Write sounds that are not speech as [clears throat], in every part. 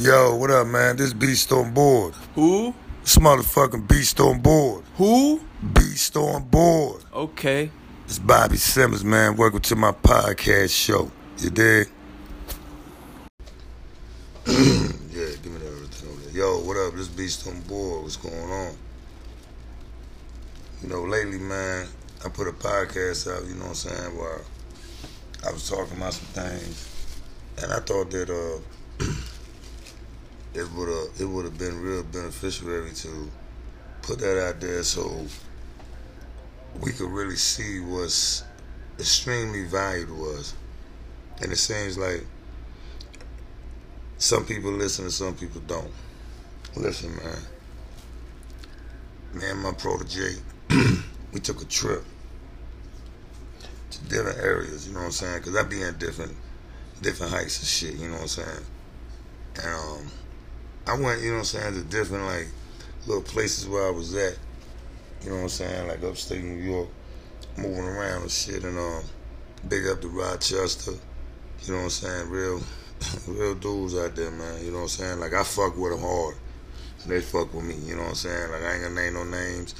Yo, what up, man? This Beast on board. Who? This motherfucking Beast on board. Who? Beast on board. Okay. It's Bobby Simmons, man. Welcome to my podcast show. You dig? [clears throat] yeah, give me that everything over there. Yo, what up? This Beast on board. What's going on? You know, lately, man, I put a podcast out, you know what I'm saying, where I was talking about some things. And I thought that uh [clears throat] it would have it would have been real beneficiary to put that out there so we could really see what's extremely valued us. And it seems like some people listen and some people don't. Listen, man. Me and my protege, [clears throat] we took a trip to different areas, you know what I'm saying? Because I be in different different heights and shit, you know what I'm saying? And um, I went, you know what I'm saying, to different like little places where I was at, you know what I'm saying, like upstate New York, moving around and shit, and um, big up to Rochester, you know what I'm saying, real, [laughs] real dudes out there, man, you know what I'm saying, like I fuck with them hard, they fuck with me, you know what I'm saying, like I ain't gonna name no names,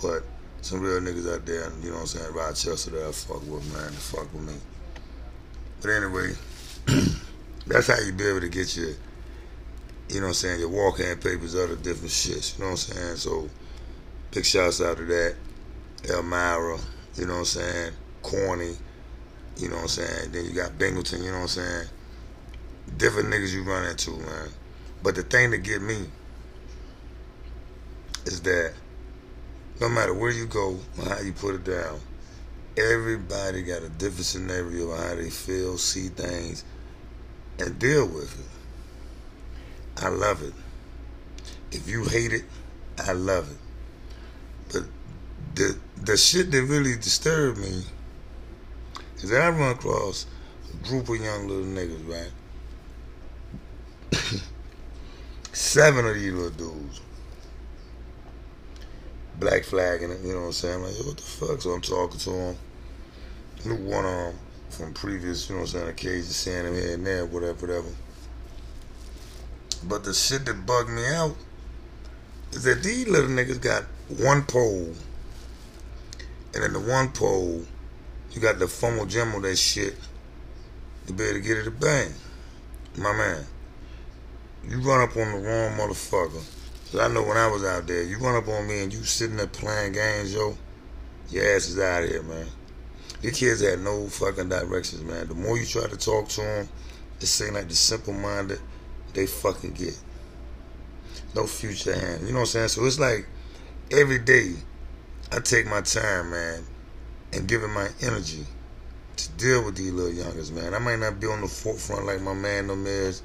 but some real niggas out there, you know what I'm saying, Rochester that I fuck with, man, fuck with me. But anyway, [clears throat] that's how you be able to get your, you know what I'm saying, your walk-in papers, other different shits, you know what I'm saying? So, big shouts out to that. Elmira, you know what I'm saying? Corning, you know what I'm saying? Then you got Binghamton, you know what I'm saying? Different niggas you run into, man. But the thing that get me is that no matter where you go or how you put it down, everybody got a different scenario of how they feel, see things, and deal with it. I love it. If you hate it, I love it. But the the shit that really disturbed me is that I run across a group of young little niggas, right? [coughs] Seven of these little dudes. Black flagging it, you know what I'm saying? Like, what the fuck? So I'm talking to them. Knew one of them from previous, you know what I'm saying, occasions, seeing him here and there, whatever, whatever. But the shit that bugged me out is that these little niggas got one pole, and in the one pole, you got the funnel gem of that shit. You better get it a bang. My man, you run up on the wrong motherfucker. Cause I know when I was out there, you run up on me and you sitting there playing games, yo, your ass is out here, man. These kids had no fucking directions, man. The more you try to talk to them, it seems like the simple-minded they fucking get. No future hand. You know what I'm saying? So it's like every day I take my time, man, and give it my energy to deal with these little youngers, man. I might not be on the forefront like my man them is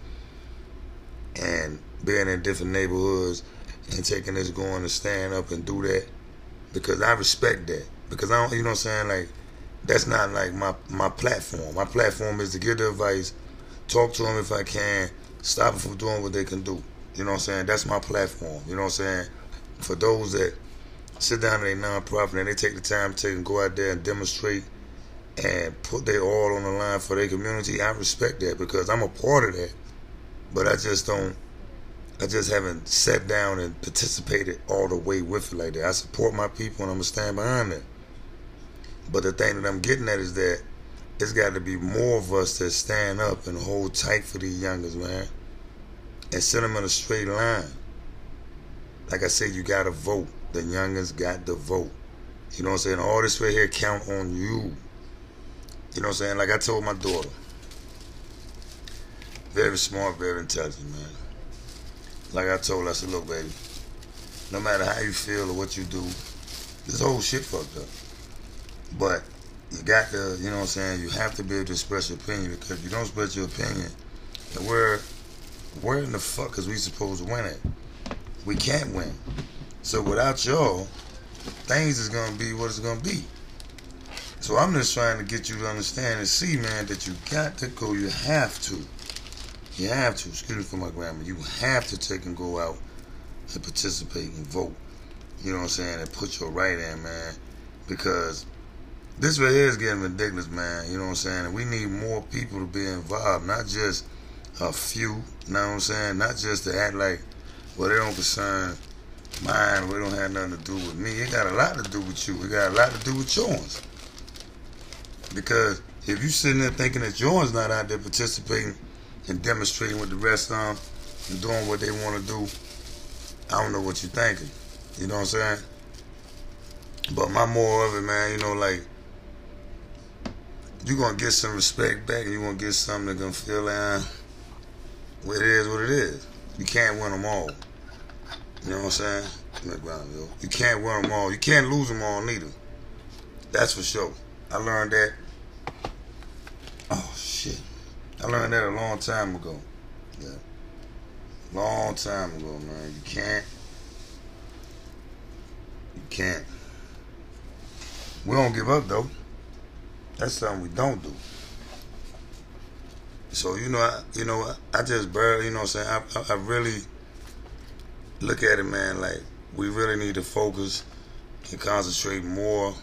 and being in different neighborhoods and taking this going to stand up and do that because I respect that. Because I don't, you know what I'm saying? Like, that's not like my, my platform. My platform is to give the advice, talk to them if I can, stop them from doing what they can do. You know what I'm saying? That's my platform. You know what I'm saying? For those that sit down in a nonprofit and they take the time to go out there and demonstrate and put their all on the line for their community, I respect that because I'm a part of that. But I just don't I just haven't sat down and participated all the way with it like that. I support my people and I'm gonna stand behind that. But the thing that I'm getting at is that it's got to be more of us that stand up and hold tight for these youngers, man, and send them in a straight line. Like I said, you got to vote. The youngers got to vote. You know what I'm saying? All this right here count on you. You know what I'm saying? Like I told my daughter, very smart, very intelligent, man. Like I told her, I said, look, baby, no matter how you feel or what you do, this whole shit fucked up. But you got to, you know what I'm saying, you have to be able to express your opinion because if you don't express your opinion, then where, where in the fuck is we supposed to win at? We can't win. So without y'all, things is going to be what it's going to be. So I'm just trying to get you to understand and see, man, that you got to go. You have to. You have to. Excuse me for my grammar. You have to take and go out and participate and vote. You know what I'm saying? And put your right in, man. Because this right here is getting ridiculous, man. You know what I'm saying? And we need more people to be involved, not just a few, you know what I'm saying? Not just to act like, well, they don't concern mine, we don't have nothing to do with me. It got a lot to do with you. It got a lot to do with yours. Because if you sitting there thinking that yours not out there participating and demonstrating with the rest of them and doing what they want to do, I don't know what you're thinking. You know what I'm saying? But my more of it, man, you know, like you're gonna get some respect back and you're gonna get something that's gonna feel like well, it is what it is. You can't win them all. You know what I'm saying? You can't win them all. You can't lose them all neither. That's for sure. I learned that. Oh shit! I learned that a long time ago. Yeah, long time ago, man. You can't. You can't. We don't give up though. That's something we don't do. So you know, I, you know, I just barely, you know, what I'm saying, I, I really look at it, man. Like we really need to focus and concentrate more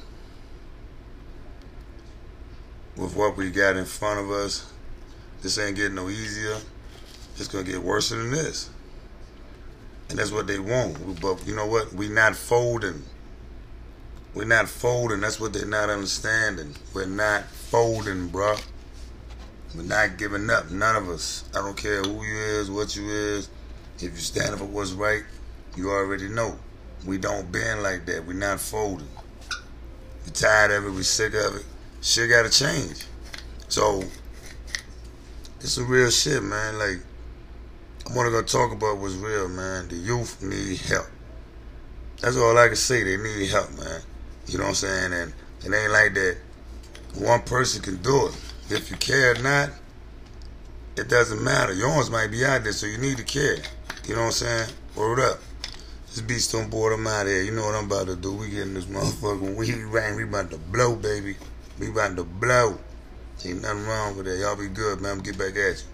with what we got in front of us. This ain't getting no easier. It's gonna get worse than this, and that's what they want. But you know what? We not folding. We're not folding. That's what they're not understanding. We're not folding, bro. We're not giving up. None of us. I don't care who you is, what you is. If you stand up for what's right, you already know. We don't bend like that. We're not folding. We're tired of it. We're sick of it. Shit got to change. So, it's some real shit, man. Like, I want to go talk about what's real, man. The youth need help. That's all I can say. They need help, man. You know what I'm saying? And it ain't like that one person can do it. If you care or not, it doesn't matter. Yours might be out there, so you need to care. You know what I'm saying? Word up. This beast on board, I'm out here. You know what I'm about to do. We getting this motherfucking weed rain. We about to blow, baby. We about to blow. Ain't nothing wrong with that. Y'all be good, man. Get back at you.